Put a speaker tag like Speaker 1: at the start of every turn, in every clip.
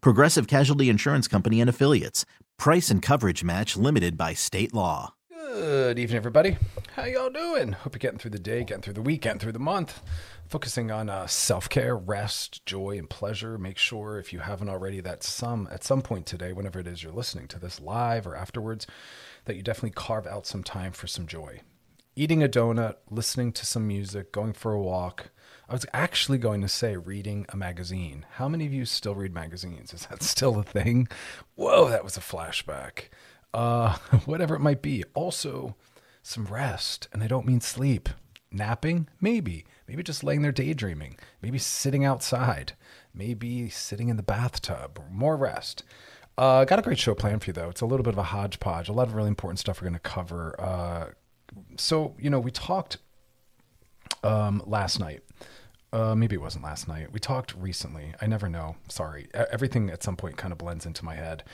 Speaker 1: Progressive Casualty Insurance Company and Affiliates. Price and coverage match limited by state law.
Speaker 2: Good evening, everybody. How y'all doing? Hope you're getting through the day, getting through the week, getting through the month. Focusing on uh, self-care, rest, joy, and pleasure. Make sure, if you haven't already, that some at some point today, whenever it is you're listening to this live or afterwards, that you definitely carve out some time for some joy. Eating a donut, listening to some music, going for a walk. I was actually going to say reading a magazine. How many of you still read magazines? Is that still a thing? Whoa, that was a flashback uh, whatever it might be. Also, some rest, and I don't mean sleep. Napping, maybe. Maybe just laying there daydreaming. Maybe sitting outside. Maybe sitting in the bathtub. More rest. Uh, got a great show planned for you, though. It's a little bit of a hodgepodge. A lot of really important stuff we're going to cover. Uh, so, you know, we talked um, last night. Uh, maybe it wasn't last night. We talked recently. I never know. Sorry. Everything at some point kind of blends into my head.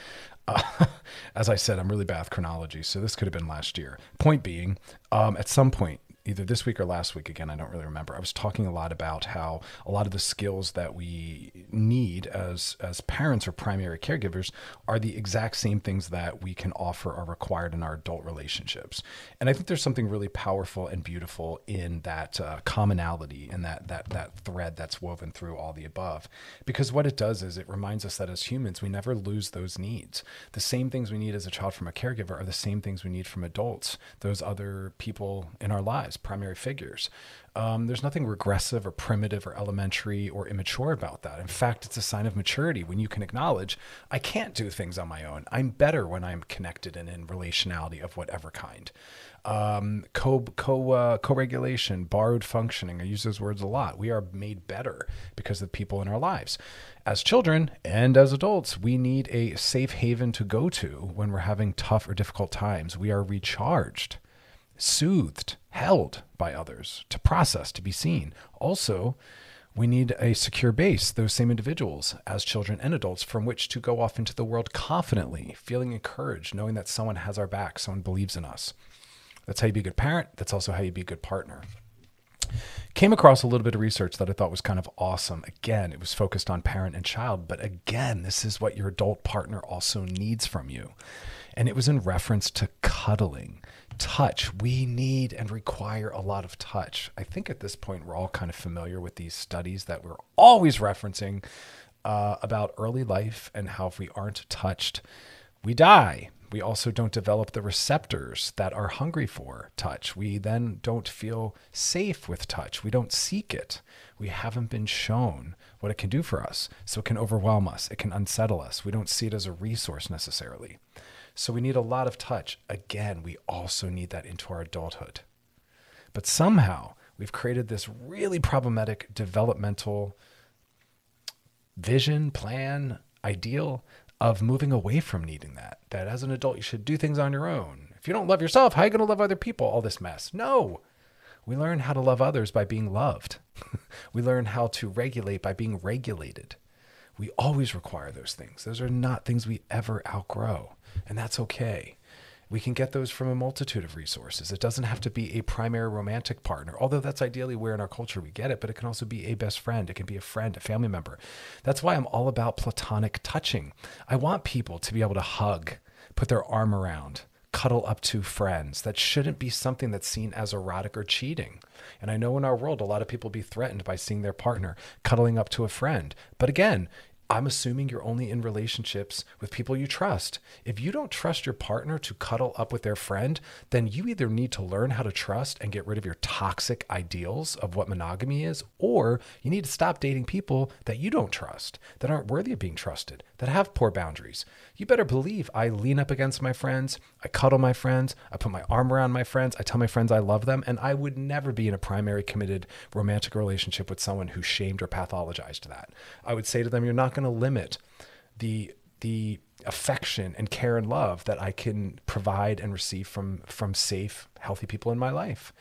Speaker 2: Uh, as I said, I'm really bad with chronology, so this could have been last year. Point being, um, at some point either this week or last week again i don't really remember i was talking a lot about how a lot of the skills that we need as as parents or primary caregivers are the exact same things that we can offer or required in our adult relationships. And i think there's something really powerful and beautiful in that uh, commonality and that that that thread that's woven through all the above. Because what it does is it reminds us that as humans we never lose those needs. The same things we need as a child from a caregiver are the same things we need from adults those other people in our lives primary figures. Um, there's nothing regressive or primitive or elementary or immature about that. In fact, it's a sign of maturity when you can acknowledge I can't do things on my own. I'm better when I'm connected and in relationality of whatever kind. Um, co co uh, co-regulation, borrowed functioning. I use those words a lot. We are made better because of people in our lives. As children and as adults, we need a safe haven to go to when we're having tough or difficult times. We are recharged soothed, held by others, to process, to be seen. Also, we need a secure base, those same individuals, as children and adults, from which to go off into the world confidently, feeling encouraged, knowing that someone has our back, someone believes in us. That's how you be a good parent. That's also how you be a good partner. Came across a little bit of research that I thought was kind of awesome. Again, it was focused on parent and child, but again, this is what your adult partner also needs from you. And it was in reference to cuddling touch. We need and require a lot of touch. I think at this point, we're all kind of familiar with these studies that we're always referencing uh, about early life and how if we aren't touched, we die. We also don't develop the receptors that are hungry for touch. We then don't feel safe with touch. We don't seek it. We haven't been shown what it can do for us. So it can overwhelm us, it can unsettle us. We don't see it as a resource necessarily. So we need a lot of touch. Again, we also need that into our adulthood. But somehow we've created this really problematic developmental vision, plan, ideal of moving away from needing that. That as an adult, you should do things on your own. If you don't love yourself, how are you going to love other people? All this mess. No. We learn how to love others by being loved. we learn how to regulate by being regulated. We always require those things. Those are not things we ever outgrow and that's okay. We can get those from a multitude of resources. It doesn't have to be a primary romantic partner, although that's ideally where in our culture we get it, but it can also be a best friend. It can be a friend, a family member. That's why I'm all about platonic touching. I want people to be able to hug, put their arm around, cuddle up to friends. That shouldn't be something that's seen as erotic or cheating. And I know in our world, a lot of people be threatened by seeing their partner cuddling up to a friend. But again, I'm assuming you're only in relationships with people you trust. If you don't trust your partner to cuddle up with their friend, then you either need to learn how to trust and get rid of your toxic ideals of what monogamy is, or you need to stop dating people that you don't trust, that aren't worthy of being trusted, that have poor boundaries. You better believe I lean up against my friends, I cuddle my friends, I put my arm around my friends, I tell my friends I love them, and I would never be in a primary committed romantic relationship with someone who shamed or pathologized that. I would say to them, you're not going to limit the the affection and care and love that I can provide and receive from from safe, healthy people in my life.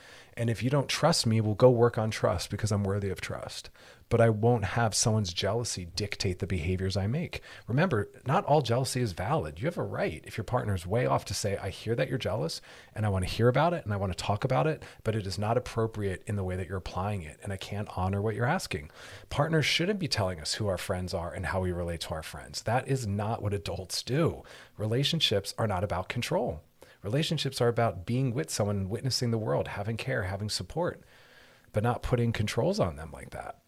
Speaker 2: And if you don't trust me, we'll go work on trust because I'm worthy of trust but I won't have someone's jealousy dictate the behaviors I make. Remember, not all jealousy is valid. You have a right, if your partner is way off, to say, I hear that you're jealous and I want to hear about it and I want to talk about it, but it is not appropriate in the way that you're applying it. And I can't honor what you're asking. Partners shouldn't be telling us who our friends are and how we relate to our friends. That is not what adults do. Relationships are not about control. Relationships are about being with someone, witnessing the world, having care, having support, but not putting controls on them like that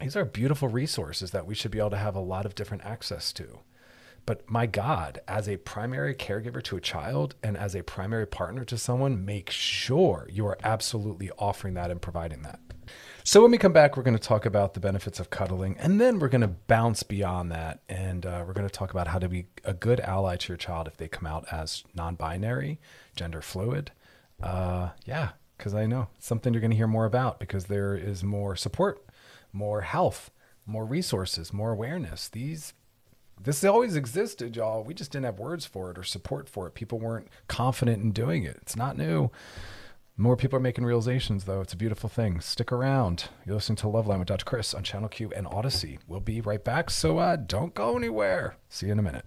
Speaker 2: these are beautiful resources that we should be able to have a lot of different access to. But my God, as a primary caregiver to a child and as a primary partner to someone, make sure you are absolutely offering that and providing that. So, when we come back, we're going to talk about the benefits of cuddling, and then we're going to bounce beyond that. And uh, we're going to talk about how to be a good ally to your child if they come out as non binary, gender fluid. Uh, yeah, because I know it's something you're going to hear more about because there is more support more health, more resources, more awareness. These this always existed, y'all. We just didn't have words for it or support for it. People weren't confident in doing it. It's not new. More people are making realizations, though. It's a beautiful thing. Stick around. You're listening to Loveline with Dr. Chris on Channel Q and Odyssey. We'll be right back, so uh, don't go anywhere. See you in a minute.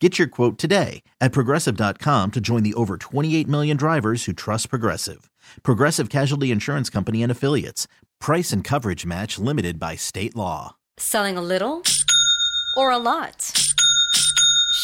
Speaker 1: Get your quote today at progressive.com to join the over 28 million drivers who trust Progressive. Progressive Casualty Insurance Company and Affiliates. Price and coverage match limited by state law.
Speaker 3: Selling a little or a lot?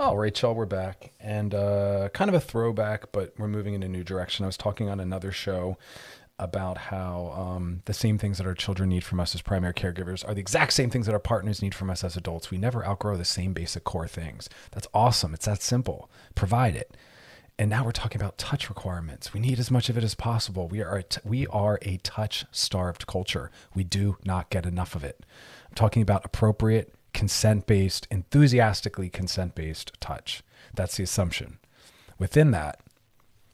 Speaker 2: Right, y'all, we're back. And uh, kind of a throwback, but we're moving in a new direction. I was talking on another show about how um, the same things that our children need from us as primary caregivers are the exact same things that our partners need from us as adults. We never outgrow the same basic core things. That's awesome. It's that simple. Provide it. And now we're talking about touch requirements. We need as much of it as possible. We are a t- we are a touch starved culture. We do not get enough of it. I'm talking about appropriate, consent based, enthusiastically consent based touch. That's the assumption. Within that,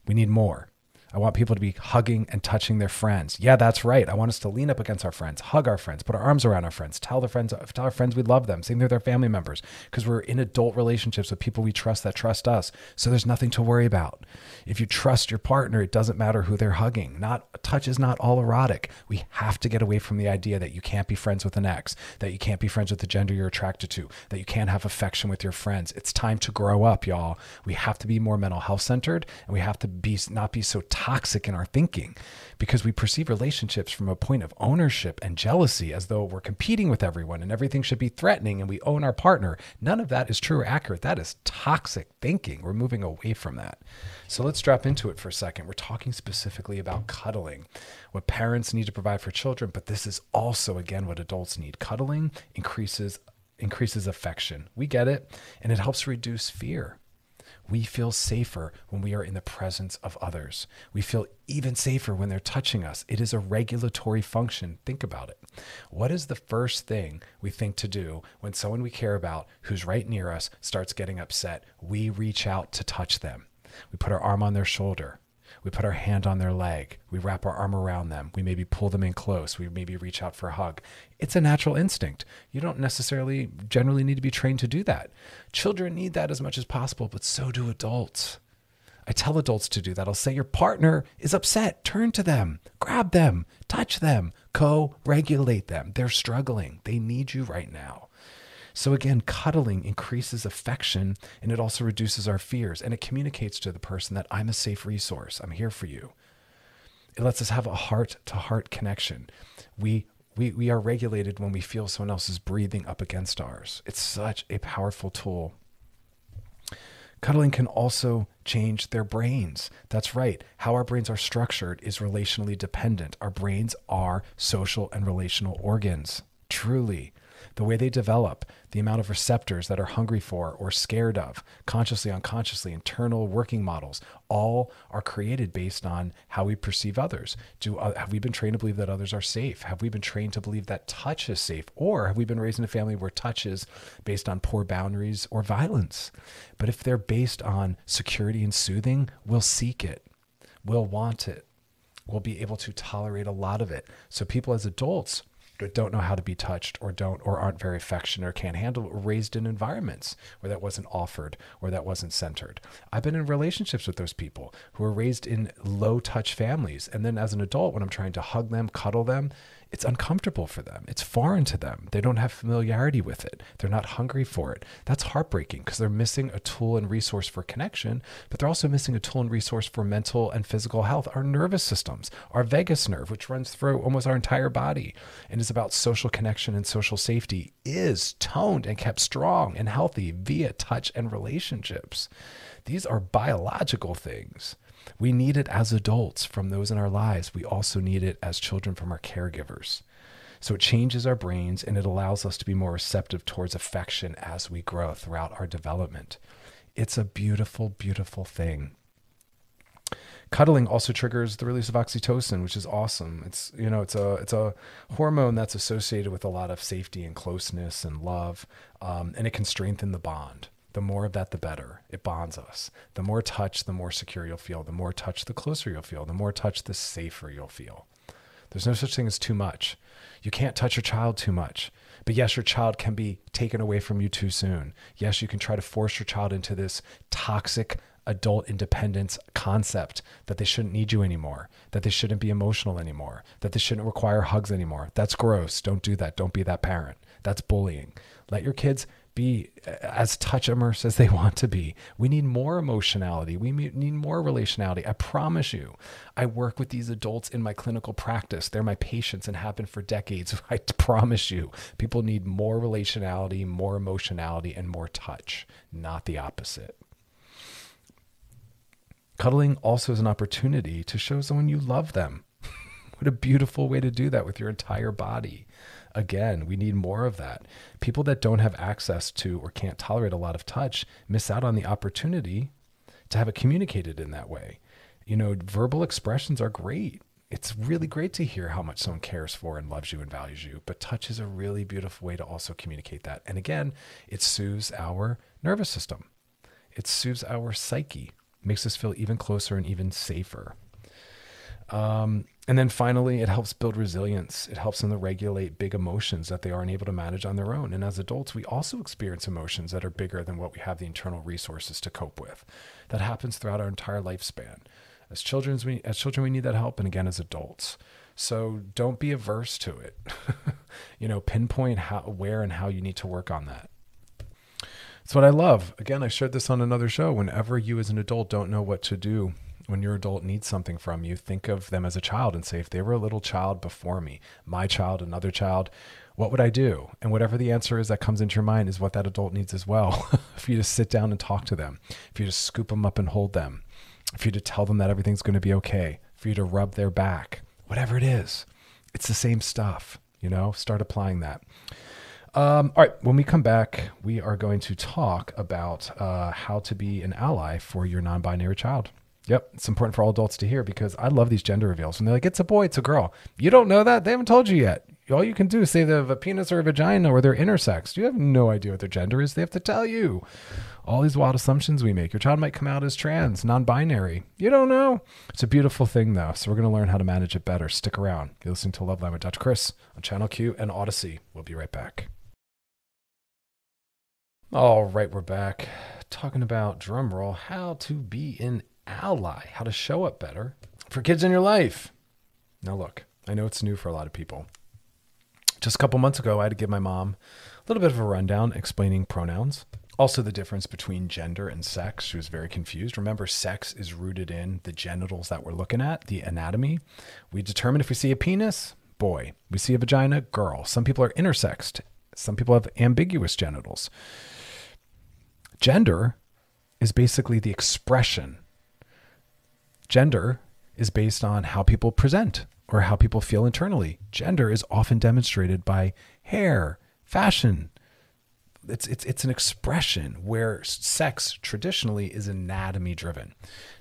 Speaker 2: we need more. I want people to be hugging and touching their friends. Yeah, that's right. I want us to lean up against our friends, hug our friends, put our arms around our friends, tell their friends, tell our friends we love them. Same with our family members, because we're in adult relationships with people we trust that trust us. So there's nothing to worry about. If you trust your partner, it doesn't matter who they're hugging. Not touch is not all erotic. We have to get away from the idea that you can't be friends with an ex, that you can't be friends with the gender you're attracted to, that you can't have affection with your friends. It's time to grow up, y'all. We have to be more mental health centered, and we have to be not be so toxic in our thinking because we perceive relationships from a point of ownership and jealousy as though we're competing with everyone and everything should be threatening and we own our partner. None of that is true or accurate. That is toxic thinking. We're moving away from that. So let's drop into it for a second. We're talking specifically about cuddling, what parents need to provide for children, but this is also again what adults need. Cuddling increases increases affection. We get it, and it helps reduce fear. We feel safer when we are in the presence of others. We feel even safer when they're touching us. It is a regulatory function. Think about it. What is the first thing we think to do when someone we care about who's right near us starts getting upset? We reach out to touch them. We put our arm on their shoulder. We put our hand on their leg. We wrap our arm around them. We maybe pull them in close. We maybe reach out for a hug. It's a natural instinct. You don't necessarily generally need to be trained to do that. Children need that as much as possible, but so do adults. I tell adults to do that. I'll say, Your partner is upset. Turn to them, grab them, touch them, co regulate them. They're struggling. They need you right now. So again, cuddling increases affection and it also reduces our fears and it communicates to the person that I'm a safe resource. I'm here for you. It lets us have a heart to heart connection. We we, we are regulated when we feel someone else is breathing up against ours. It's such a powerful tool. Cuddling can also change their brains. That's right. How our brains are structured is relationally dependent. Our brains are social and relational organs, truly the way they develop, the amount of receptors that are hungry for or scared of, consciously, unconsciously, internal working models, all are created based on how we perceive others. Do uh, have we been trained to believe that others are safe? Have we been trained to believe that touch is safe, or have we been raised in a family where touch is based on poor boundaries or violence? But if they're based on security and soothing, we'll seek it, we'll want it, we'll be able to tolerate a lot of it. So people as adults don't know how to be touched or don't or aren't very affectionate or can't handle or raised in environments where that wasn't offered or that wasn't centered. I've been in relationships with those people who were raised in low touch families. And then as an adult, when I'm trying to hug them, cuddle them, it's uncomfortable for them. It's foreign to them. They don't have familiarity with it. They're not hungry for it. That's heartbreaking because they're missing a tool and resource for connection, but they're also missing a tool and resource for mental and physical health. Our nervous systems, our vagus nerve, which runs through almost our entire body and is about social connection and social safety, is toned and kept strong and healthy via touch and relationships. These are biological things. We need it as adults from those in our lives. We also need it as children from our caregivers. So it changes our brains and it allows us to be more receptive towards affection as we grow throughout our development. It's a beautiful, beautiful thing. Cuddling also triggers the release of oxytocin, which is awesome. It's you know it's a it's a hormone that's associated with a lot of safety and closeness and love, um, and it can strengthen the bond the more of that, the better. It bonds us. The more touch, the more secure you'll feel. The more touch, the closer you'll feel. The more touch, the safer you'll feel. There's no such thing as too much. You can't touch your child too much. But yes, your child can be taken away from you too soon. Yes, you can try to force your child into this toxic adult independence concept that they shouldn't need you anymore, that they shouldn't be emotional anymore, that they shouldn't require hugs anymore. That's gross. Don't do that. Don't be that parent. That's bullying. Let your kids be as touch immersed as they want to be. We need more emotionality. We need more relationality. I promise you, I work with these adults in my clinical practice. They're my patients and have been for decades. I promise you, people need more relationality, more emotionality, and more touch, not the opposite. Cuddling also is an opportunity to show someone you love them. what a beautiful way to do that with your entire body again, we need more of that. People that don't have access to or can't tolerate a lot of touch miss out on the opportunity to have it communicated in that way. You know, verbal expressions are great. It's really great to hear how much someone cares for and loves you and values you, but touch is a really beautiful way to also communicate that. And again, it soothes our nervous system. It soothes our psyche, makes us feel even closer and even safer. Um, and then finally, it helps build resilience. It helps them to regulate big emotions that they aren't able to manage on their own. And as adults, we also experience emotions that are bigger than what we have the internal resources to cope with. That happens throughout our entire lifespan. As children, we as children we need that help, and again as adults. So don't be averse to it. you know, pinpoint how, where, and how you need to work on that. It's what I love. Again, I shared this on another show. Whenever you as an adult don't know what to do when your adult needs something from you, think of them as a child and say, if they were a little child before me, my child, another child, what would I do? And whatever the answer is that comes into your mind is what that adult needs as well. for you to sit down and talk to them, for you to scoop them up and hold them, for you to tell them that everything's going to be okay, for you to rub their back, whatever it is, it's the same stuff. You know, start applying that. Um, all right, when we come back, we are going to talk about uh, how to be an ally for your non binary child. Yep, it's important for all adults to hear because I love these gender reveals. And they're like, it's a boy, it's a girl. You don't know that? They haven't told you yet. All you can do is say they have a penis or a vagina or they're intersex. You have no idea what their gender is. They have to tell you. All these wild assumptions we make. Your child might come out as trans, non binary. You don't know. It's a beautiful thing, though. So we're going to learn how to manage it better. Stick around. You're listening to Love Line with Dr. Chris on Channel Q and Odyssey. We'll be right back. All right, we're back talking about drumroll how to be an ally, how to show up better for kids in your life. Now, look, I know it's new for a lot of people. Just a couple months ago, I had to give my mom a little bit of a rundown explaining pronouns. Also, the difference between gender and sex. She was very confused. Remember, sex is rooted in the genitals that we're looking at, the anatomy. We determine if we see a penis, boy. We see a vagina, girl. Some people are intersexed. Some people have ambiguous genitals. Gender is basically the expression Gender is based on how people present or how people feel internally. Gender is often demonstrated by hair, fashion. It's, it's, it's an expression where sex traditionally is anatomy driven.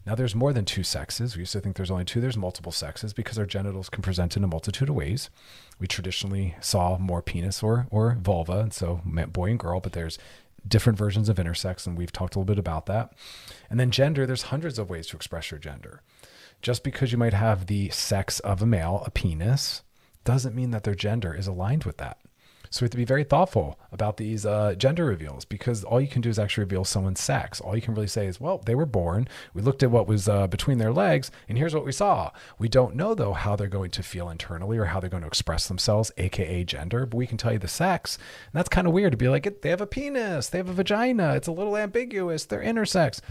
Speaker 2: Now, there's more than two sexes. We used to think there's only two, there's multiple sexes because our genitals can present in a multitude of ways. We traditionally saw more penis or, or vulva, and so meant boy and girl, but there's different versions of intersex, and we've talked a little bit about that. And then gender, there's hundreds of ways to express your gender. Just because you might have the sex of a male, a penis, doesn't mean that their gender is aligned with that. So we have to be very thoughtful about these uh, gender reveals because all you can do is actually reveal someone's sex. All you can really say is, well, they were born. We looked at what was uh, between their legs, and here's what we saw. We don't know, though, how they're going to feel internally or how they're going to express themselves, AKA gender, but we can tell you the sex. And that's kind of weird to be like, they have a penis, they have a vagina. It's a little ambiguous. They're intersex.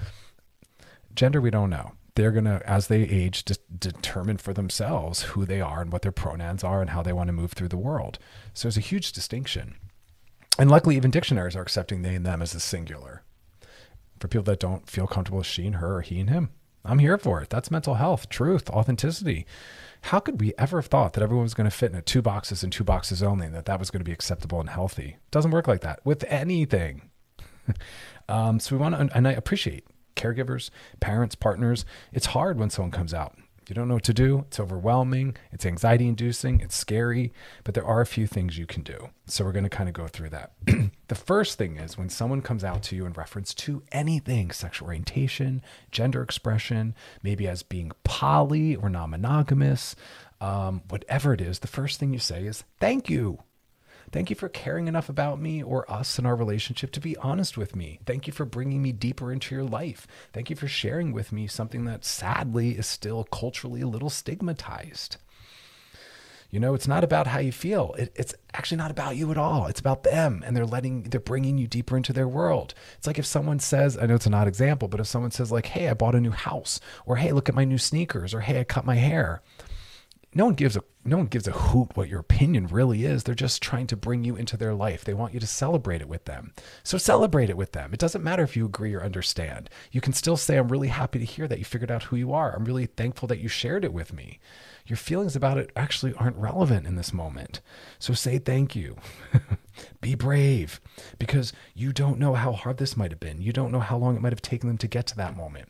Speaker 2: Gender, we don't know they're going to, as they age, determine for themselves who they are and what their pronouns are and how they want to move through the world. So there's a huge distinction. And luckily, even dictionaries are accepting they and them as a singular. For people that don't feel comfortable with she and her or he and him, I'm here for it. That's mental health, truth, authenticity. How could we ever have thought that everyone was going to fit in a two boxes and two boxes only, and that that was going to be acceptable and healthy? Doesn't work like that with anything. um, so we want to, and I appreciate caregivers, parents, partners. It's hard when someone comes out. You don't know what to do. It's overwhelming. It's anxiety inducing. It's scary. But there are a few things you can do. So we're going to kind of go through that. the first thing is when someone comes out to you in reference to anything sexual orientation, gender expression, maybe as being poly or non monogamous, um, whatever it is, the first thing you say is thank you. Thank you for caring enough about me or us and our relationship to be honest with me. Thank you for bringing me deeper into your life. Thank you for sharing with me something that sadly is still culturally a little stigmatized. You know, it's not about how you feel. It, it's actually not about you at all. It's about them, and they're letting, they're bringing you deeper into their world. It's like if someone says, I know it's an odd example, but if someone says like, "Hey, I bought a new house," or "Hey, look at my new sneakers," or "Hey, I cut my hair," no one gives a no one gives a hoot what your opinion really is. They're just trying to bring you into their life. They want you to celebrate it with them. So celebrate it with them. It doesn't matter if you agree or understand. You can still say, I'm really happy to hear that you figured out who you are. I'm really thankful that you shared it with me. Your feelings about it actually aren't relevant in this moment. So say thank you. Be brave because you don't know how hard this might have been. You don't know how long it might have taken them to get to that moment.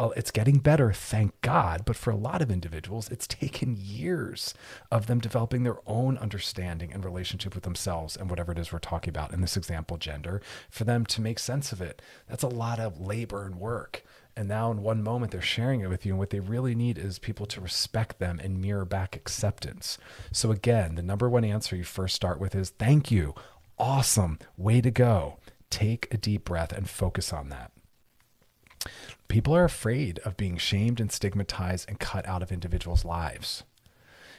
Speaker 2: It's getting better, thank God. But for a lot of individuals, it's taken years of them developing their own understanding and relationship with themselves and whatever it is we're talking about in this example, gender, for them to make sense of it. That's a lot of labor and work. And now, in one moment, they're sharing it with you. And what they really need is people to respect them and mirror back acceptance. So, again, the number one answer you first start with is thank you. Awesome. Way to go. Take a deep breath and focus on that. People are afraid of being shamed and stigmatized and cut out of individuals' lives.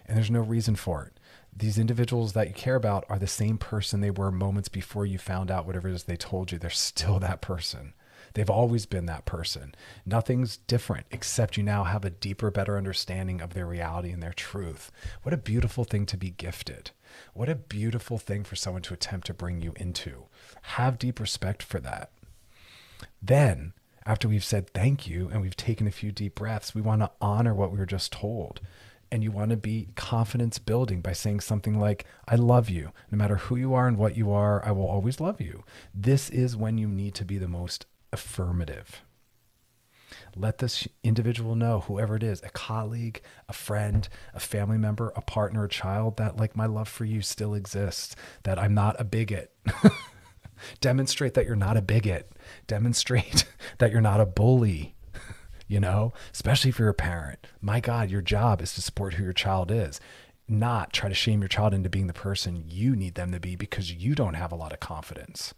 Speaker 2: And there's no reason for it. These individuals that you care about are the same person they were moments before you found out whatever it is they told you. They're still that person. They've always been that person. Nothing's different except you now have a deeper, better understanding of their reality and their truth. What a beautiful thing to be gifted. What a beautiful thing for someone to attempt to bring you into. Have deep respect for that. Then, after we've said thank you and we've taken a few deep breaths, we want to honor what we were just told. And you want to be confidence building by saying something like, I love you. No matter who you are and what you are, I will always love you. This is when you need to be the most affirmative. Let this individual know, whoever it is, a colleague, a friend, a family member, a partner, a child, that like my love for you still exists, that I'm not a bigot. Demonstrate that you're not a bigot. Demonstrate that you're not a bully, you know, especially if you're a parent. My God, your job is to support who your child is, not try to shame your child into being the person you need them to be because you don't have a lot of confidence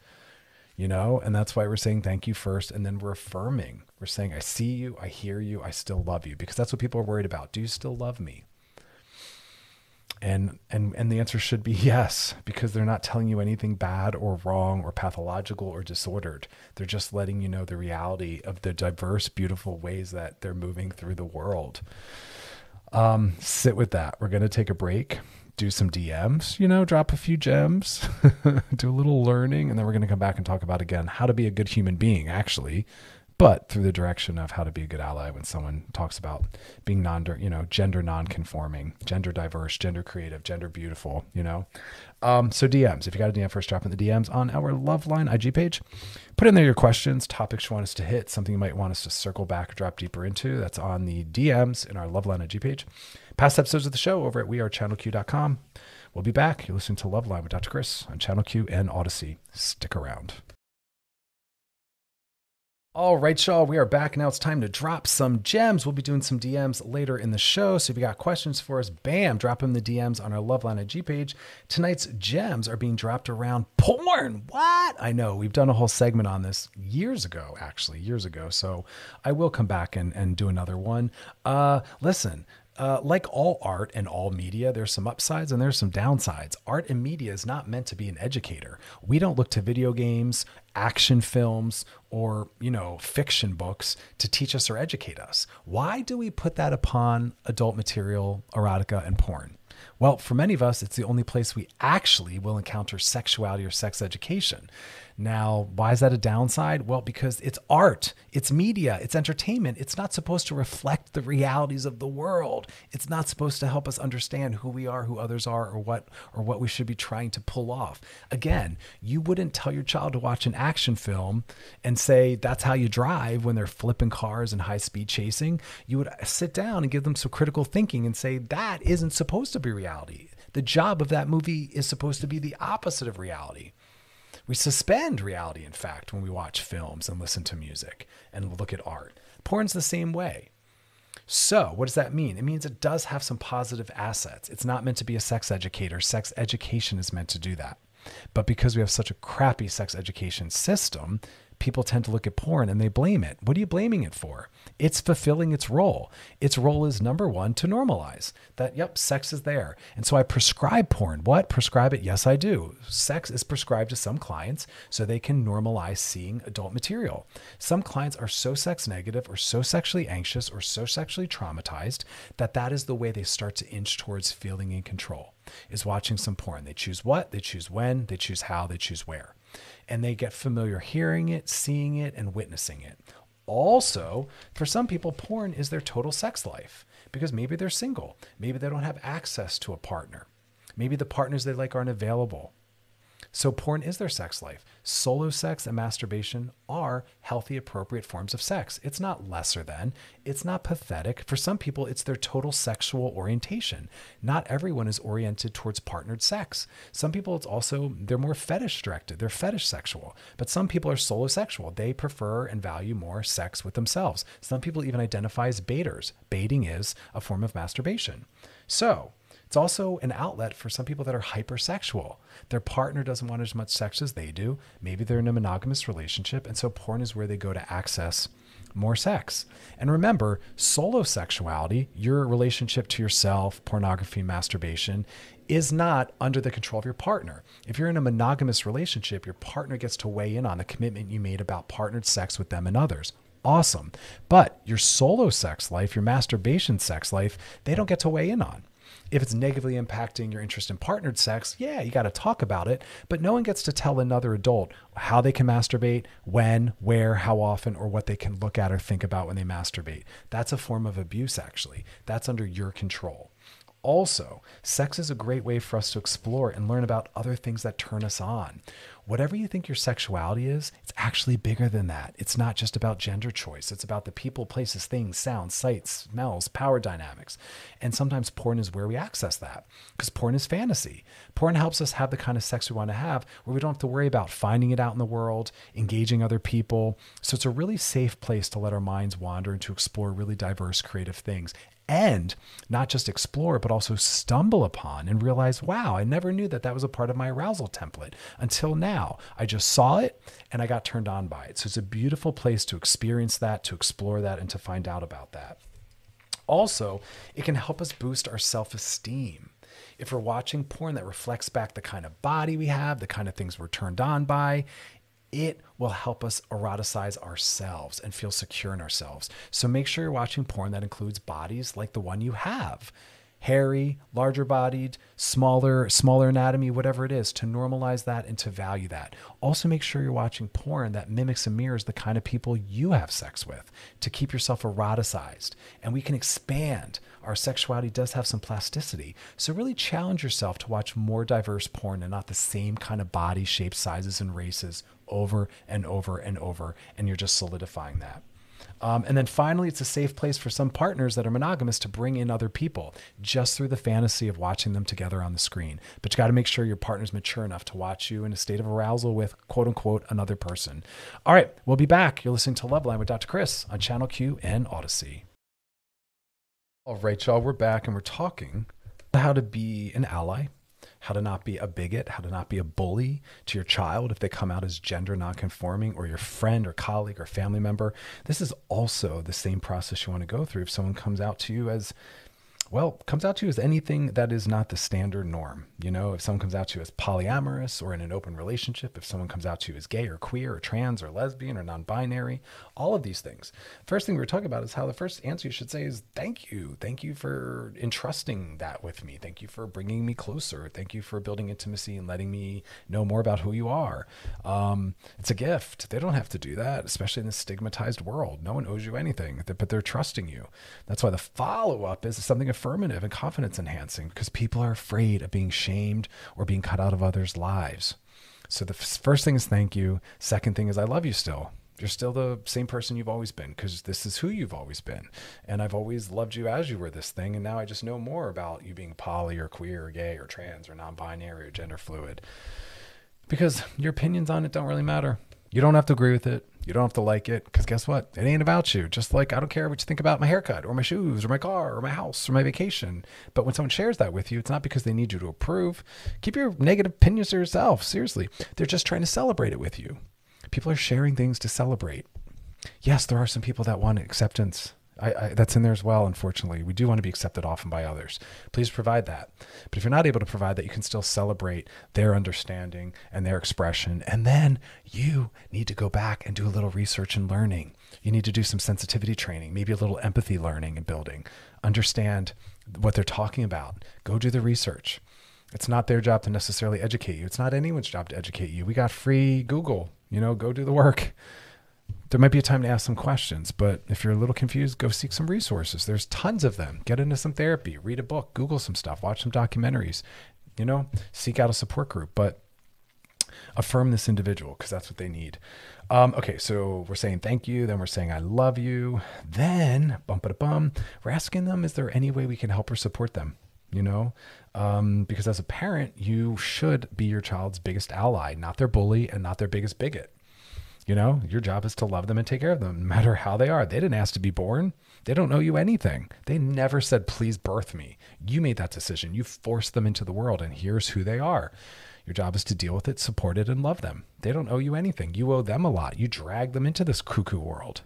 Speaker 2: you know? And that's why we're saying thank you first and then we're affirming. We're saying i see you. I hear you. I still love you. Because that's what people are worried about. Do you still love me and and and the answer should be yes because they're not telling you anything bad or wrong or pathological or disordered. They're just letting you know the reality of the diverse beautiful ways that they're moving through the world. Um, sit with that. We're going to take a break do some DMs, you know, drop a few gems, do a little learning, and then we're going to come back and talk about again how to be a good human being, actually, but through the direction of how to be a good ally when someone talks about being non, you know, gender non-conforming, gender diverse, gender creative, gender beautiful, you know. Um, so DMs, if you got a DM first, drop in the DMs on our Loveline IG page. Put in there your questions, topics you want us to hit, something you might want us to circle back or drop deeper into. That's on the DMs in our Loveline IG page. Past episodes of the show over at wearechannelq.com. We'll be back. You're listening to Loveline with Dr. Chris on Channel Q and Odyssey. Stick around. All right, y'all, we are back now. It's time to drop some gems. We'll be doing some DMs later in the show. So if you got questions for us, bam, drop them the DMs on our Loveline IG page. Tonight's gems are being dropped around porn. What? I know we've done a whole segment on this years ago, actually, years ago. So I will come back and, and do another one. Uh, listen, uh, like all art and all media, there's some upsides and there's some downsides. Art and media is not meant to be an educator. We don't look to video games, action films, or, you know, fiction books to teach us or educate us. Why do we put that upon adult material, erotica, and porn? Well, for many of us, it's the only place we actually will encounter sexuality or sex education. Now, why is that a downside? Well, because it's art, it's media, it's entertainment. It's not supposed to reflect the realities of the world. It's not supposed to help us understand who we are, who others are, or what or what we should be trying to pull off. Again, you wouldn't tell your child to watch an action film and say that's how you drive when they're flipping cars and high speed chasing. You would sit down and give them some critical thinking and say that isn't supposed to be reality. The job of that movie is supposed to be the opposite of reality. We suspend reality, in fact, when we watch films and listen to music and look at art. Porn's the same way. So, what does that mean? It means it does have some positive assets. It's not meant to be a sex educator. Sex education is meant to do that. But because we have such a crappy sex education system, people tend to look at porn and they blame it. What are you blaming it for? It's fulfilling its role. Its role is number one to normalize that, yep, sex is there. And so I prescribe porn. What? Prescribe it? Yes, I do. Sex is prescribed to some clients so they can normalize seeing adult material. Some clients are so sex negative or so sexually anxious or so sexually traumatized that that is the way they start to inch towards feeling in control is watching some porn. They choose what, they choose when, they choose how, they choose where. And they get familiar hearing it, seeing it, and witnessing it. Also, for some people, porn is their total sex life because maybe they're single. Maybe they don't have access to a partner. Maybe the partners they like aren't available. So, porn is their sex life. Solo sex and masturbation are healthy, appropriate forms of sex. It's not lesser than, it's not pathetic. For some people, it's their total sexual orientation. Not everyone is oriented towards partnered sex. Some people, it's also, they're more fetish directed, they're fetish sexual. But some people are solo sexual. They prefer and value more sex with themselves. Some people even identify as baiters. Baiting is a form of masturbation. So, it's also an outlet for some people that are hypersexual. Their partner doesn't want as much sex as they do. Maybe they're in a monogamous relationship. And so porn is where they go to access more sex. And remember, solo sexuality, your relationship to yourself, pornography, masturbation, is not under the control of your partner. If you're in a monogamous relationship, your partner gets to weigh in on the commitment you made about partnered sex with them and others. Awesome. But your solo sex life, your masturbation sex life, they don't get to weigh in on if it's negatively impacting your interest in partnered sex, yeah, you got to talk about it. But no one gets to tell another adult how they can masturbate, when, where, how often, or what they can look at or think about when they masturbate. That's a form of abuse, actually. That's under your control. Also, sex is a great way for us to explore and learn about other things that turn us on. Whatever you think your sexuality is, it's actually bigger than that. It's not just about gender choice, it's about the people, places, things, sounds, sights, smells, power dynamics. And sometimes porn is where we access that because porn is fantasy. Porn helps us have the kind of sex we want to have where we don't have to worry about finding it out in the world, engaging other people. So it's a really safe place to let our minds wander and to explore really diverse creative things and not just explore, but also stumble upon and realize, wow, I never knew that that was a part of my arousal template until now. I just saw it and I got turned on by it. So it's a beautiful place to experience that, to explore that, and to find out about that. Also, it can help us boost our self esteem. If we're watching porn that reflects back the kind of body we have, the kind of things we're turned on by, it will help us eroticize ourselves and feel secure in ourselves. So make sure you're watching porn that includes bodies like the one you have. Hairy, larger bodied, smaller, smaller anatomy, whatever it is, to normalize that and to value that. Also, make sure you're watching porn that mimics and mirrors the kind of people you have sex with to keep yourself eroticized. And we can expand. Our sexuality does have some plasticity. So, really challenge yourself to watch more diverse porn and not the same kind of body, shape, sizes, and races over and over and over. And you're just solidifying that. Um, and then finally, it's a safe place for some partners that are monogamous to bring in other people just through the fantasy of watching them together on the screen. But you got to make sure your partner's mature enough to watch you in a state of arousal with quote unquote another person. All right, we'll be back. You're listening to Loveline with Dr. Chris on Channel Q and Odyssey. All right, y'all, we're back and we're talking how to be an ally how to not be a bigot, how to not be a bully to your child if they come out as gender nonconforming or your friend or colleague or family member. This is also the same process you want to go through if someone comes out to you as well, comes out to you as anything that is not the standard norm. You know, if someone comes out to you as polyamorous or in an open relationship, if someone comes out to you as gay or queer or trans or lesbian or non binary, all of these things. First thing we are talking about is how the first answer you should say is thank you. Thank you for entrusting that with me. Thank you for bringing me closer. Thank you for building intimacy and letting me know more about who you are. Um, it's a gift. They don't have to do that, especially in this stigmatized world. No one owes you anything, but they're trusting you. That's why the follow up is something affirmative and confidence enhancing because people are afraid of being shamed or being cut out of others' lives. So the first thing is thank you. Second thing is I love you still. You're still the same person you've always been because this is who you've always been. And I've always loved you as you were this thing. And now I just know more about you being poly or queer or gay or trans or non binary or gender fluid because your opinions on it don't really matter. You don't have to agree with it. You don't have to like it because guess what? It ain't about you. Just like I don't care what you think about my haircut or my shoes or my car or my house or my vacation. But when someone shares that with you, it's not because they need you to approve. Keep your negative opinions to yourself. Seriously. They're just trying to celebrate it with you. People are sharing things to celebrate. yes, there are some people that want acceptance. I, I, that's in there as well. Unfortunately, we do want to be accepted often by others. Please provide that. But if you're not able to provide that, you can still celebrate their understanding and their expression. And then you need to go back and do a little research and learning. You need to do some sensitivity training, maybe a little empathy learning and building. Understand what they're talking about. Go do the research. It's not their job to necessarily educate you. It's not anyone's job to educate you. We got free Google. You know, go do the work there might be a time to ask some questions, but if you're a little confused, go seek some resources. There's tons of them. Get into some therapy, read a book, Google some stuff, watch some documentaries, you know, seek out a support group, but affirm this individual because that's what they need. Um, okay, so we're saying thank you, then we're saying I love you, then bump it a bum, we're asking them, is there any way we can help or support them? You know, um, because as a parent, you should be your child's biggest ally, not their bully and not their biggest bigot. You know, your job is to love them and take care of them, no matter how they are. They didn't ask to be born. They don't know you anything. They never said, please birth me. You made that decision. You forced them into the world, and here's who they are. Your job is to deal with it, support it, and love them. They don't owe you anything. You owe them a lot. You drag them into this cuckoo world.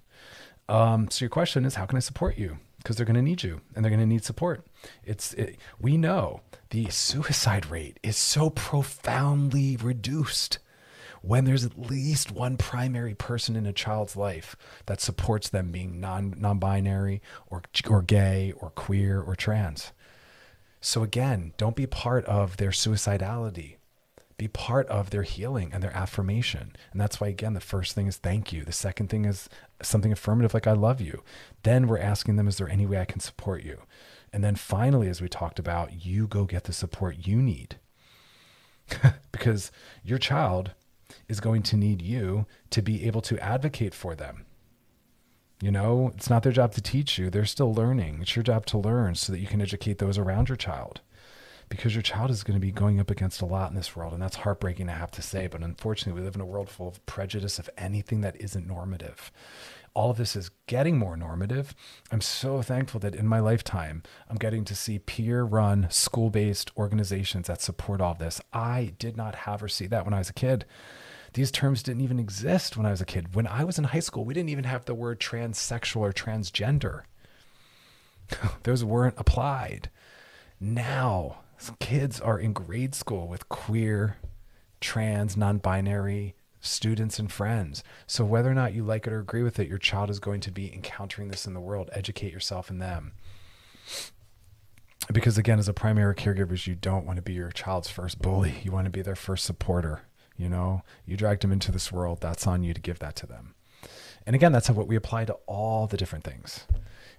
Speaker 2: Um, so your question is, how can I support you? Because they're going to need you, and they're going to need support. It's it, we know the suicide rate is so profoundly reduced when there's at least one primary person in a child's life that supports them being non non-binary or or gay or queer or trans. So again, don't be part of their suicidality. Be part of their healing and their affirmation. And that's why again the first thing is thank you. The second thing is something affirmative like I love you. Then we're asking them is there any way I can support you? And then finally as we talked about, you go get the support you need. because your child is going to need you to be able to advocate for them. You know, it's not their job to teach you, they're still learning. It's your job to learn so that you can educate those around your child. Because your child is going to be going up against a lot in this world, and that's heartbreaking to have to say. But unfortunately, we live in a world full of prejudice of anything that isn't normative all of this is getting more normative. I'm so thankful that in my lifetime, I'm getting to see peer run, school based organizations that support all this. I did not have or see that when I was a kid. These terms didn't even exist when I was a kid. When I was in high school, we didn't even have the word transsexual or transgender. Those weren't applied. Now, kids are in grade school with queer, trans, non binary, students and friends. So whether or not you like it or agree with it, your child is going to be encountering this in the world. Educate yourself and them. Because again, as a primary caregivers, you don't want to be your child's first bully. You want to be their first supporter. You know, you dragged them into this world. That's on you to give that to them. And again, that's what we apply to all the different things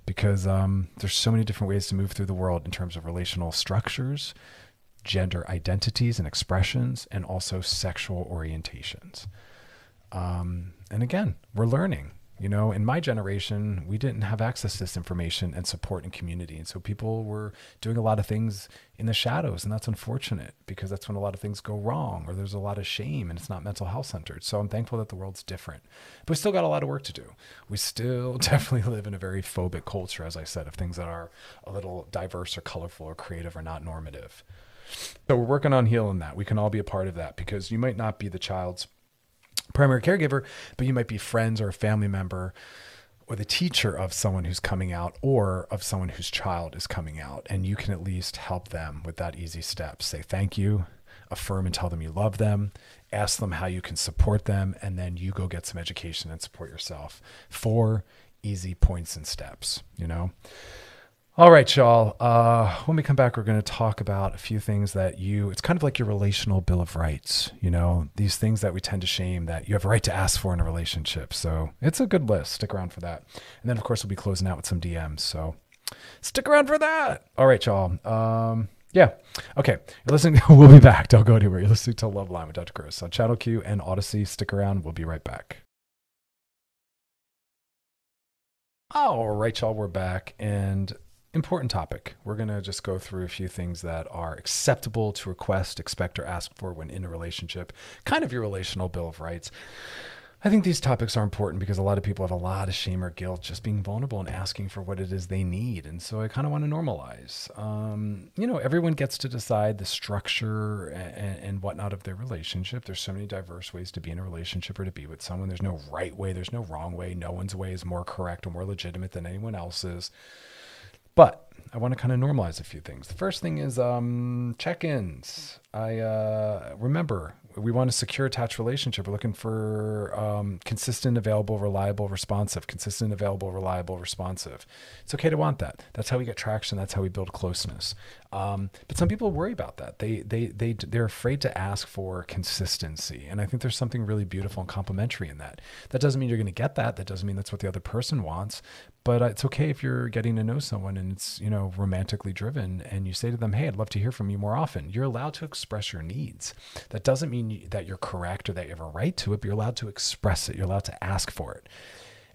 Speaker 2: because um, there's so many different ways to move through the world in terms of relational structures, gender identities and expressions, and also sexual orientations. Um, and again, we're learning. You know, in my generation, we didn't have access to this information and support and community. And so people were doing a lot of things in the shadows. And that's unfortunate because that's when a lot of things go wrong or there's a lot of shame and it's not mental health centered. So I'm thankful that the world's different. But we still got a lot of work to do. We still definitely live in a very phobic culture, as I said, of things that are a little diverse or colorful or creative or not normative. So we're working on healing that. We can all be a part of that because you might not be the child's primary caregiver, but you might be friends or a family member or the teacher of someone who's coming out or of someone whose child is coming out. And you can at least help them with that easy step. Say thank you, affirm and tell them you love them, ask them how you can support them, and then you go get some education and support yourself. Four easy points and steps, you know? All right, y'all. Uh, when we come back, we're going to talk about a few things that you, it's kind of like your relational bill of rights, you know, these things that we tend to shame that you have a right to ask for in a relationship. So it's a good list. Stick around for that. And then, of course, we'll be closing out with some DMs. So stick around for that. All right, y'all. Um, yeah. Okay. You're listening. we'll be back. Don't go anywhere. You're listening to Loveline with Dr. Chris on Channel Q and Audacy. Stick around. We'll be right back. All right, y'all. We're back. And important topic. We're going to just go through a few things that are acceptable to request, expect, or ask for when in a relationship, kind of your relational bill of rights. I think these topics are important because a lot of people have a lot of shame or guilt just being vulnerable and asking for what it is they need. And so I kind of want to normalize. Um, you know, everyone gets to decide the structure and, and whatnot of their relationship. There's so many diverse ways to be in a relationship or to be with someone. There's no right way, there's no wrong way. No one's way is more correct or more legitimate than anyone else's. But I want to kind of normalize a few things. The first thing is um, check-ins. I uh, remember we want a secure attached relationship. We're looking for um, consistent, available, reliable, responsive. Consistent, available, reliable, responsive. It's okay to want that. That's how we get traction. That's how we build closeness. Um, but some people worry about that. They they they they're afraid to ask for consistency, and I think there's something really beautiful and complimentary in that. That doesn't mean you're going to get that. That doesn't mean that's what the other person wants. But it's okay if you're getting to know someone and it's you know romantically driven, and you say to them, "Hey, I'd love to hear from you more often." You're allowed to express your needs. That doesn't mean that you're correct or that you have a right to it, but you're allowed to express it. You're allowed to ask for it.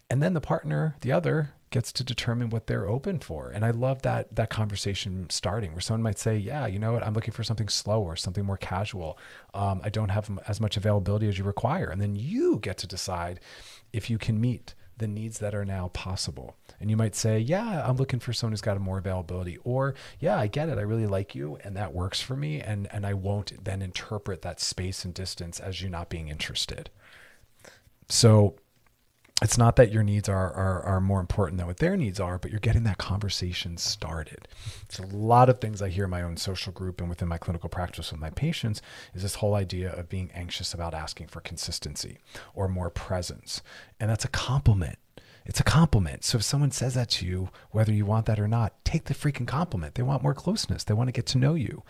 Speaker 2: And then the partner, the other, gets to determine what they're open for. And I love that that conversation starting where someone might say, "Yeah, you know what? I'm looking for something slower, something more casual. Um, I don't have as much availability as you require." And then you get to decide if you can meet the needs that are now possible. And you might say, "Yeah, I'm looking for someone who's got more availability," or "Yeah, I get it. I really like you, and that works for me." And and I won't then interpret that space and distance as you not being interested. So it's not that your needs are, are are more important than what their needs are, but you're getting that conversation started. It's a lot of things I hear in my own social group and within my clinical practice with my patients is this whole idea of being anxious about asking for consistency or more presence. And that's a compliment. It's a compliment. So if someone says that to you, whether you want that or not, take the freaking compliment. They want more closeness. They want to get to know you.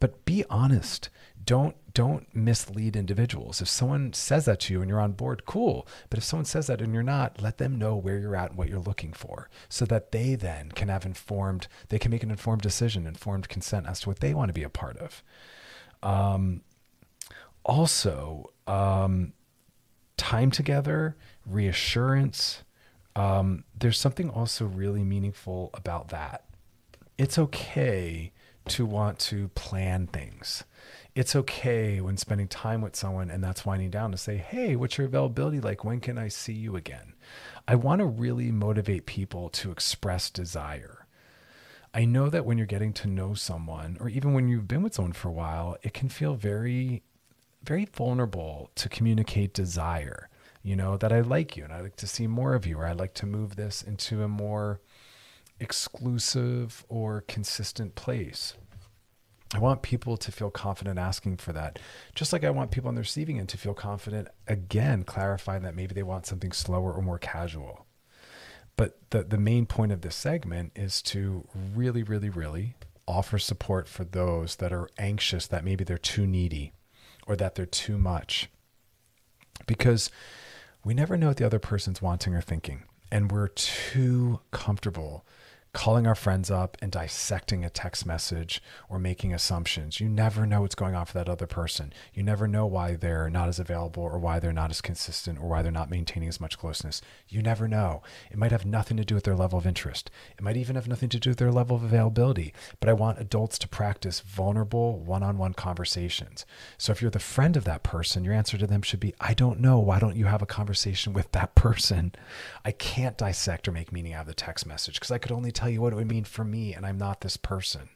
Speaker 2: But be honest. Don't don't mislead individuals. If someone says that to you and you're on board, cool. But if someone says that and you're not, let them know where you're at and what you're looking for so that they then can have informed, they can make an informed decision, informed consent as to what they want to be a part of. Um, also, um, time together, reassurance. Um, there's something also really meaningful about that. It's okay to want to plan things it's okay when spending time with someone and that's winding down to say, Hey, what's your availability like? When can I see you again? I want to really motivate people to express desire. I know that when you're getting to know someone, or even when you've been with someone for a while, it can feel very, very vulnerable to communicate desire. You know, that I like you and I like to see more of you, or I'd like to move this into a more exclusive or consistent place. I want people to feel confident asking for that. Just like I want people on the receiving end to feel confident, again, clarifying that maybe they want something slower or more casual. But the, the main point of this segment is to really, really, really offer support for those that are anxious that maybe they're too needy or that they're too much. Because we never know what the other person's wanting or thinking. And we're too comfortable calling our friends up and dissecting a text message or making assumptions. You never know what's going on for that other person. You never know why they're not as available or why they're not as consistent or why they're not maintaining as much closeness. You never know. It might have nothing to do with their level of interest. It might even have nothing to do with their level of availability. But I want adults to practice vulnerable one on one conversations. So if you're the friend of that person, your answer to them should be I don't know. Why don't you have a conversation with that person? I can't dissect or make meaning out of the text message because I could only tell tell you what it would mean for me, and I'm not this person.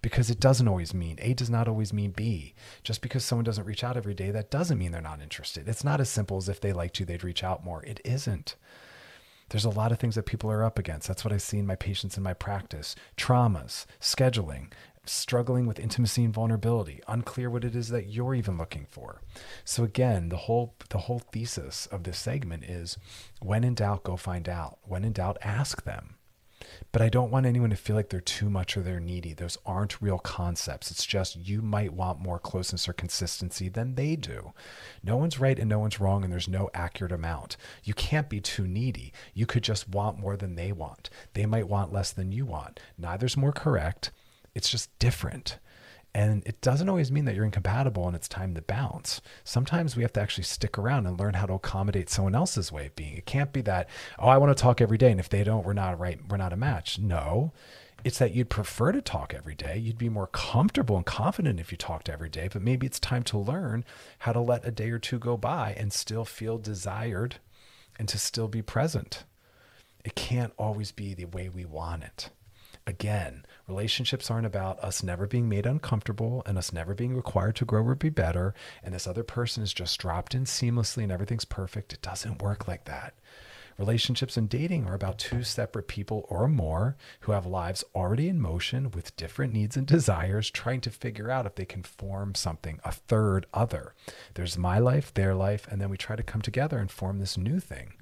Speaker 2: Because it doesn't always mean A does not always mean B. Just because someone doesn't reach out every day, that doesn't mean they're not interested. It's not as simple as if they liked you, they'd reach out more. It isn't. There's a lot of things that people are up against. That's what I see in my patients in my practice traumas, scheduling, struggling with intimacy and vulnerability, unclear what it is that you're even looking for. So again, the whole the whole thesis of this segment is when in doubt go find out. When in doubt ask them. But I don't want anyone to feel like they're too much or they're needy. Those aren't real concepts. It's just you might want more closeness or consistency than they do. No one's right and no one's wrong, and there's no accurate amount. You can't be too needy. You could just want more than they want. They might want less than you want. Neither's more correct. It's just different. And it doesn't always mean that you're incompatible and it's time to bounce. Sometimes we have to actually stick around and learn how to accommodate someone else's way of being. It can't be that, oh, I want to talk every day. And if they don't, we're not right, we're not a match. No. it's that you'd prefer to talk every day. You'd be more comfortable and confident if you talked every day, but maybe it's time to learn how to let a day or two go by and still feel desired and to still be present. It can't always be the way we want it. Again, relationships aren't about us never being made uncomfortable and us never being required to grow or be better. And this other person is just dropped in seamlessly and everything's perfect. It doesn't work like that. Relationships and dating are about two separate people or more who have lives already in motion with different needs and desires, trying to figure out if they can form something, a third other. There's my life, their life, and then we try to come together and form this new thing.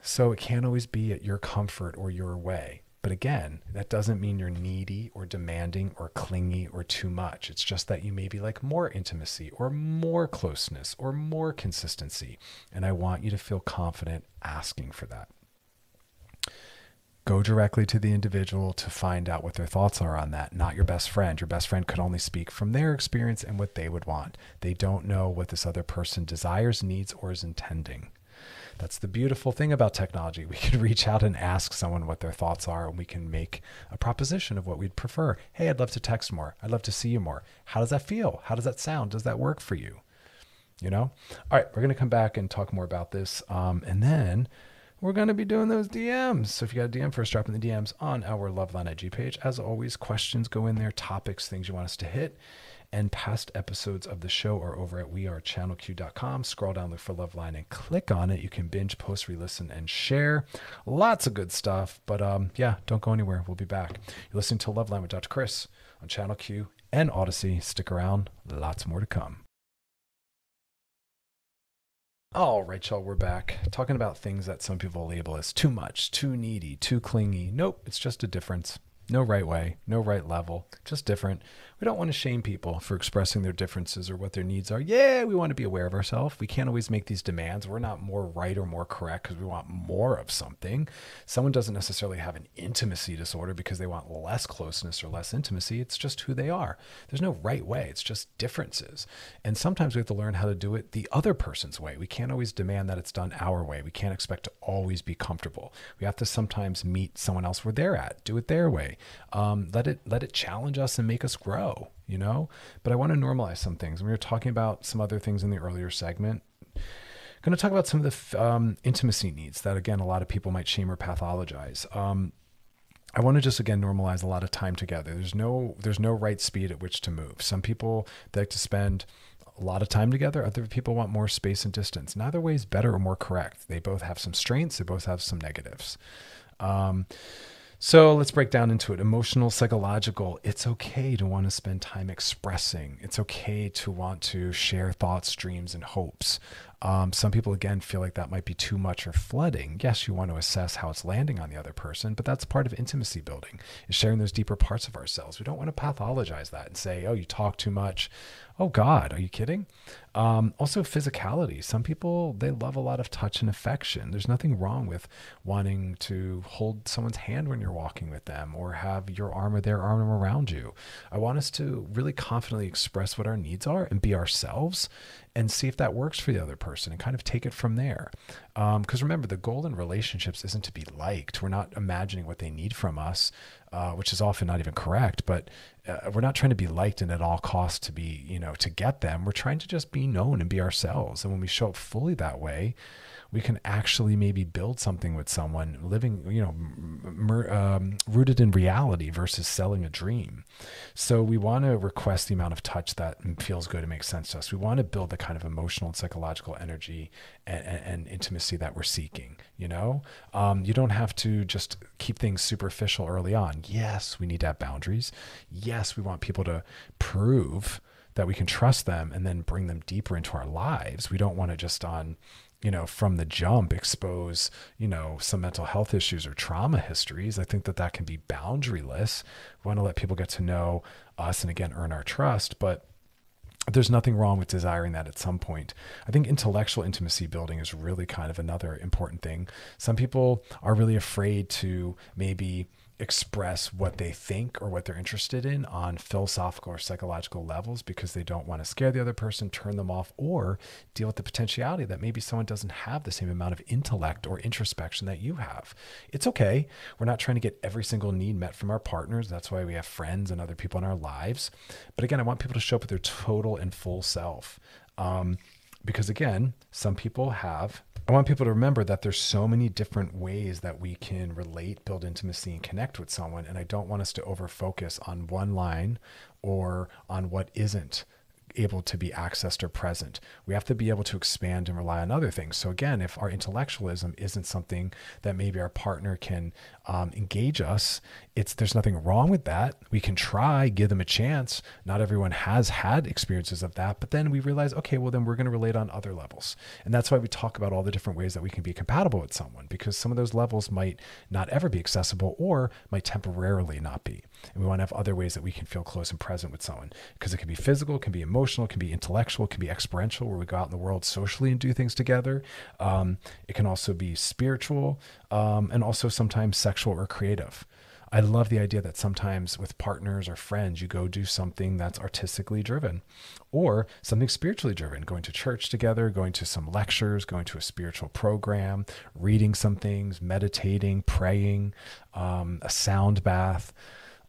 Speaker 2: So it can't always be at your comfort or your way. But again, that doesn't mean you're needy or demanding or clingy or too much. It's just that you maybe like more intimacy or more closeness or more consistency. And I want you to feel confident asking for that. Go directly to the individual to find out what their thoughts are on that, not your best friend. Your best friend could only speak from their experience and what they would want. They don't know what this other person desires, needs, or is intending. That's the beautiful thing about technology. We can reach out and ask someone what their thoughts are, and we can make a proposition of what we'd prefer. Hey, I'd love to text more. I'd love to see you more. How does that feel? How does that sound? Does that work for you? You know? All right, we're going to come back and talk more about this. Um, and then we're going to be doing those DMs. So if you got a DM first, drop in the DMs on our Loveline IG page. As always, questions go in there, topics, things you want us to hit and past episodes of the show are over at wearechannelq.com. Scroll down, look for Loveline, and click on it. You can binge, post, re listen, and share. Lots of good stuff. But um, yeah, don't go anywhere. We'll be back. You're listening to Loveline with Dr. Chris on Channel Q and Audacy. Stick around, lots more to come. All right, y'all, we're back talking about things that some people label as too much, too needy, too clingy. Nope, it's just a difference. No right way, no right level, just different. We don't want to shame people for expressing their differences or what their needs are. Yeah, we want to be aware of ourselves. We can't always make these demands. We're not more right or more correct because we want more of something. Someone doesn't necessarily have an intimacy disorder because they want less closeness or less intimacy. It's just who they are. There's no right way, it's just differences. And sometimes we have to learn how to do it the other person's way. We can't always demand that it's done our way. We can't expect to always be comfortable. We have to sometimes meet someone else where they're at, do it their way. Um, let it let it challenge us and make us grow you know? But I want to normalize some things. We were talking about some other things in the earlier segment. I'm going to talk about some of the um, intimacy needs that, again, a lot of people might shame or pathologize. Um, I want to just again normalize a lot of time together. There's no there's no right speed at which to move. Some people like to spend a lot of time together. Other people want more space and distance. Neither way is better or more correct. They both have some strengths. They both have some negatives. Um, so let's break down into it. Emotional, psychological. It's okay to want to spend time expressing. It's okay to want to share thoughts, dreams, and hopes. Um, some people, again, feel like that might be too much or flooding. Yes, you want to assess how it's landing on the other person, but that's part of intimacy building, is sharing those deeper parts of ourselves. We don't want to pathologize that and say, oh, you talk too much. Oh, God, are you kidding? Um, also, physicality. Some people, they love a lot of touch and affection. There's nothing wrong with wanting to hold someone's hand when you're walking with them or have your arm or their arm around you. I want us to really confidently express what our needs are and be ourselves and see if that works for the other person and kind of take it from there. Because um, remember, the goal in relationships isn't to be liked. We're not imagining what they need from us, uh, which is often not even correct. But uh, we're not trying to be liked and at all costs to be, you know, to get them. We're trying to just be known and be ourselves. And when we show up fully that way, we can actually maybe build something with someone living, you know, mer, um, rooted in reality versus selling a dream. So we want to request the amount of touch that feels good and makes sense to us. We want to build the kind of emotional and psychological energy and, and, and intimacy that we're seeking. You know, um, you don't have to just keep things superficial early on. Yes, we need to have boundaries. Yes, we want people to prove that we can trust them and then bring them deeper into our lives. We don't want to just on you know, from the jump expose, you know, some mental health issues or trauma histories. I think that that can be boundaryless. We want to let people get to know us and again earn our trust, but there's nothing wrong with desiring that at some point. I think intellectual intimacy building is really kind of another important thing. Some people are really afraid to maybe express what they think or what they're interested in on philosophical or psychological levels because they don't want to scare the other person, turn them off, or deal with the potentiality that maybe someone doesn't have the same amount of intellect or introspection that you have. It's okay. We're not trying to get every single need met from our partners. That's why we have friends and other people in our lives. But again, I want people to show up with their total and full self. Um, because again, some people have I want people to remember that there's so many different ways that we can relate, build intimacy, and connect with someone. And I don't want us to over focus on one line or on what isn't able to be accessed or present. We have to be able to expand and rely on other things. So again, if our intellectualism isn't something that maybe our partner can um, engage us, it's there's nothing wrong with that. We can try, give them a chance. Not everyone has had experiences of that, but then we realize, okay, well then we're going to relate on other levels, and that's why we talk about all the different ways that we can be compatible with someone because some of those levels might not ever be accessible or might temporarily not be. And we want to have other ways that we can feel close and present with someone because it can be physical, it can be emotional, it can be intellectual, it can be experiential, where we go out in the world socially and do things together. Um, it can also be spiritual um, and also sometimes sexual or creative. I love the idea that sometimes with partners or friends, you go do something that's artistically driven or something spiritually driven, going to church together, going to some lectures, going to a spiritual program, reading some things, meditating, praying, um, a sound bath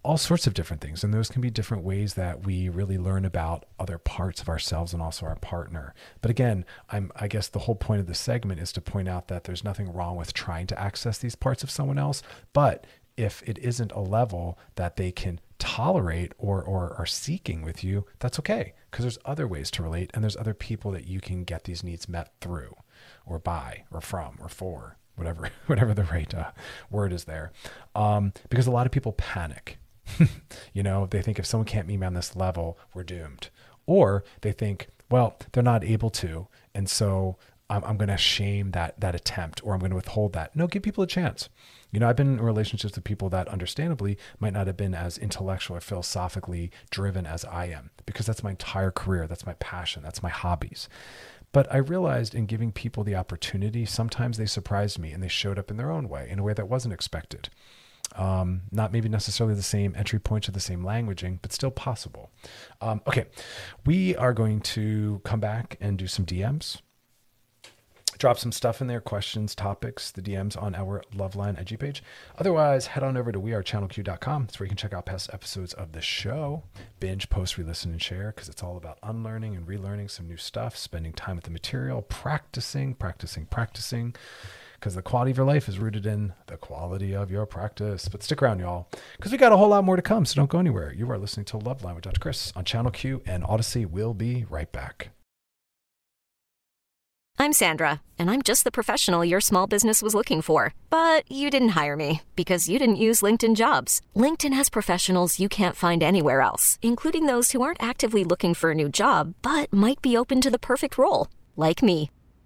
Speaker 2: all sorts of different things. And those can be different ways that we really learn about other parts of ourselves and also our partner. But again, I'm, I guess the whole point of the segment is to point out that there's nothing wrong with trying to access these parts of someone else. But if it isn't a level that they can tolerate or, or are seeking with you, that's okay. Because there's other ways to relate and there's other people that you can get these needs met through or by or from or for whatever whatever the right uh, word is there um, because a lot of people panic you know, they think if someone can't meet me on this level, we're doomed. Or they think, well, they're not able to. And so I'm, I'm going to shame that, that attempt or I'm going to withhold that. No, give people a chance. You know, I've been in relationships with people that understandably might not have been as intellectual or philosophically driven as I am because that's my entire career. That's my passion. That's my hobbies. But I realized in giving people the opportunity, sometimes they surprised me and they showed up in their own way in a way that wasn't expected. Um, not maybe necessarily the same entry points or the same languaging, but still possible. Um, okay, we are going to come back and do some DMs. Drop some stuff in there, questions, topics, the DMs on our Loveline IG page. Otherwise, head on over to wearechannelq.com. That's where you can check out past episodes of the show, binge, post, re listen, and share, because it's all about unlearning and relearning some new stuff, spending time with the material, practicing, practicing, practicing because the quality of your life is rooted in the quality of your practice. But stick around, y'all, because we got a whole lot more to come. So don't go anywhere. You are listening to Loveline with Dr. Chris on Channel Q and Audacy. We'll be right back.
Speaker 4: I'm Sandra, and I'm just the professional your small business was looking for. But you didn't hire me because you didn't use LinkedIn jobs. LinkedIn has professionals you can't find anywhere else, including those who aren't actively looking for a new job but might be open to the perfect role, like me.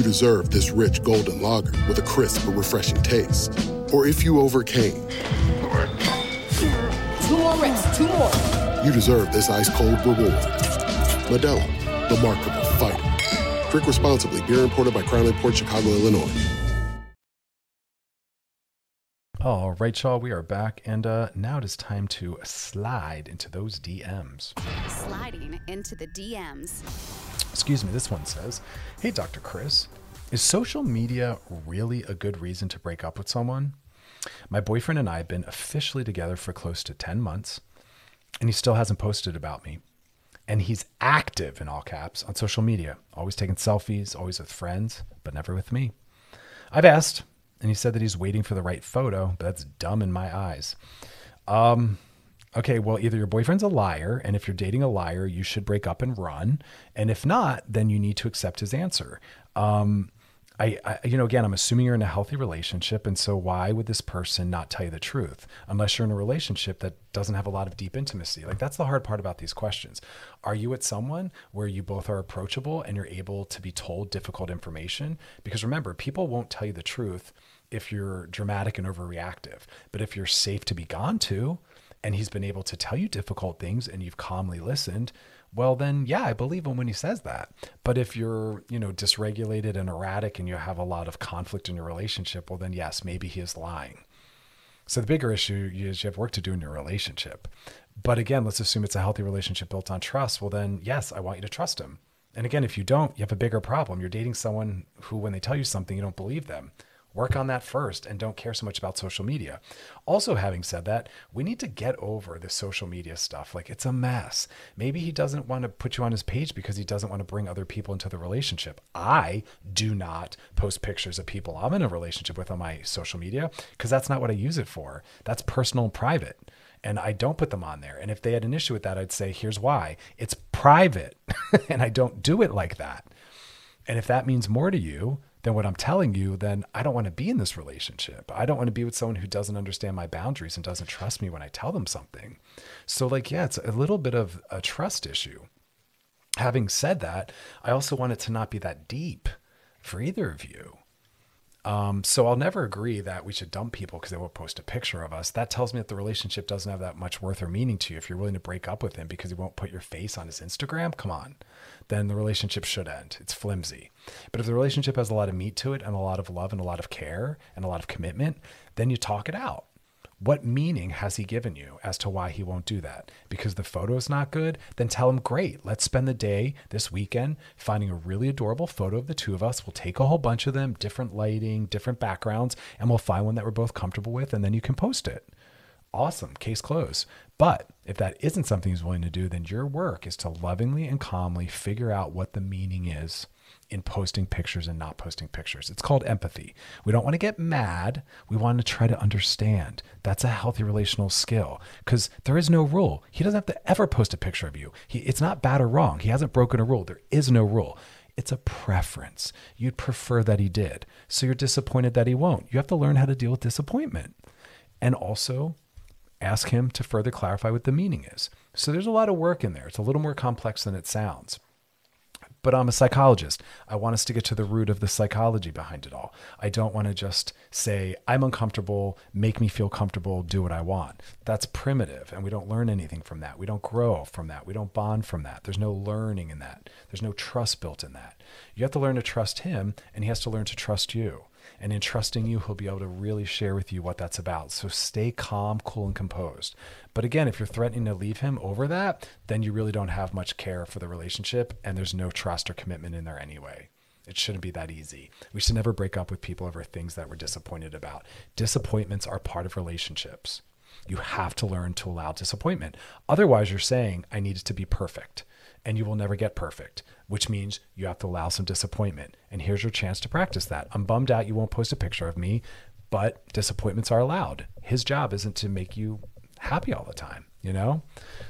Speaker 5: you deserve this rich golden lager with a crisp but refreshing taste. Or if you overcame.
Speaker 6: Two more reps, two more.
Speaker 5: You deserve this ice cold reward. Modelo, the Mark of a Fighter. Drink responsibly. Beer imported by Crown Imports Chicago, Illinois.
Speaker 2: All right, y'all, we are back, and uh, now it is time to slide into those DMs.
Speaker 7: Sliding into the DMs.
Speaker 2: Excuse me, this one says Hey, Dr. Chris, is social media really a good reason to break up with someone? My boyfriend and I have been officially together for close to 10 months. and he still hasn't posted about me. And he's active in all caps on social media, always taking selfies, always with friends, but never with me. I've asked, and he said that he's waiting for the right photo, but that's dumb in my eyes. Um, okay, well, either your boyfriend's a liar, and if you're dating a liar, you should break up and run. And if not, then you need to accept his answer. Um, I, I, you know, again, I'm assuming you're in a healthy relationship. And so why would this person not tell you the truth unless you're in a relationship that doesn't have a lot of deep intimacy? Like, that's the hard part about these questions. Are you with someone where you both are approachable and you're able to be told difficult information? Because remember, people won't tell you the truth if you're dramatic and overreactive. But if you're safe to be gone to, and he's been able to tell you difficult things and you've calmly listened, well then yeah i believe him when he says that. But if you're you know dysregulated and erratic and you have a lot of conflict in your relationship well then yes maybe he is lying. So the bigger issue is you have work to do in your relationship. But again let's assume it's a healthy relationship built on trust. Well then yes i want you to trust him. And again if you don't you have a bigger problem. You're dating someone who when they tell you something you don't believe them Work on that first and don't care so much about social media. Also, having said that, we need to get over the social media stuff. Like, it's a mess. Maybe he doesn't want to put you on his page because he doesn't want to bring other people into the relationship. I do not post pictures of people I'm in a relationship with on my social media because that's not what I use it for. That's personal and private and I don't put them on there. And if they had an issue with that, I'd say, here's why it's private and I don't do it like that. And if that means more to you, than what I'm telling you, then I don't want to be in this relationship. I don't want to be with someone who doesn't understand my boundaries and doesn't trust me when I tell them something. So, like, yeah, it's a little bit of a trust issue. Having said that, I also want it to not be that deep for either of you. Um, so I'll never agree that we should dump people because they won't post a picture of us. That tells me that the relationship doesn't have that much worth or meaning to you. If you're willing to break up with him because he won't put your face on his Instagram, come on, then the relationship should end. It's flimsy. But if the relationship has a lot of meat to it and a lot of love and a lot of care and a lot of commitment, then you talk it out. What meaning has he given you as to why he won't do that? Because the photo is not good? Then tell him, great, let's spend the day this weekend finding a really adorable photo of the two of us. We'll take a whole bunch of them, different lighting, different backgrounds, and we'll find one that we're both comfortable with, and then you can post it. Awesome, case closed. But if that isn't something he's willing to do, then your work is to lovingly and calmly figure out what the meaning is in posting pictures and not posting pictures. It's called empathy. We don't want to get mad. We want to try to understand. That's a healthy relational skill because there is no rule. He doesn't have to ever post a picture of you. He, it's not bad or wrong. He hasn't broken a rule. There is no rule. It's a preference. You'd prefer that he did. So you're disappointed that he won't. You have to learn how to deal with disappointment. And also, ask him to further clarify what the meaning is. So there's a lot of work in there. It's a little more complex than it sounds but I'm a psychologist. I want us to get to the root of the psychology behind it all. I don't want to just say, I'm uncomfortable, make me feel comfortable, do what I want. That's primitive, and we don't learn anything from that. We don't grow from that. We don't bond from that. There's no learning in that. There's no trust built in that. You have to learn to trust him, and he has to learn to trust you. And in trusting you, he'll be able to really share with you what that's about. So stay calm, cool, and composed. But again, if you're threatening to leave him over that, then you really don't have much care for the relationship and there's no trust or commitment in there anyway. It shouldn't be that easy. We should never break up with people over things that we're disappointed about. Disappointments are part of relationships. You have to learn to allow disappointment. Otherwise, you're saying, I need it to be perfect and you will never get perfect, which means you have to allow some disappointment. And here's your chance to practice that. I'm bummed out you won't post a picture of me, but disappointments are allowed. His job isn't to make you happy all the time you know?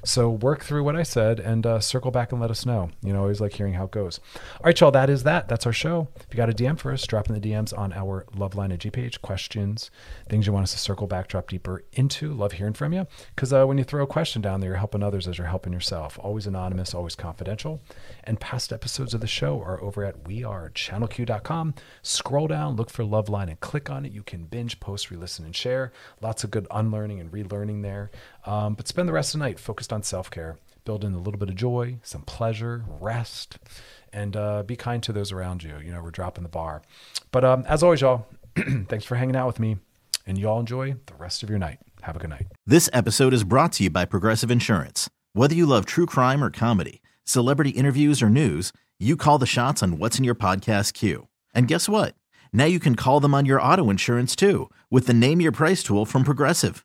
Speaker 2: So work through what i said and uh, circle back and let us know. You know always like hearing how it goes. All right y'all that is that. That's our show. If you got a dm for us drop in the dms on our Loveline at g page questions things you want us to circle back drop deeper into. Love hearing from you because uh, when you throw a question down there you're helping others as you're helping yourself. Always anonymous always confidential. And past episodes of the show are over at wearechannelq.com scroll down look for Loveline and click on it. You can binge post re-listen and share. Lots of good unlearning and relearning there um, but spend the rest of the night focused on self care. Build in a little bit of joy, some pleasure, rest, and uh, be kind to those around you. You know, we're dropping the bar. But um, as always, y'all, thanks for hanging out with me. And y'all enjoy the rest of your night. Have a good night.
Speaker 1: This episode is brought to you by Progressive Insurance. Whether you love true crime or comedy, celebrity interviews or news, you call the shots on what's in your podcast queue. And guess what? Now you can call them on your auto insurance too with the Name Your Price tool from Progressive.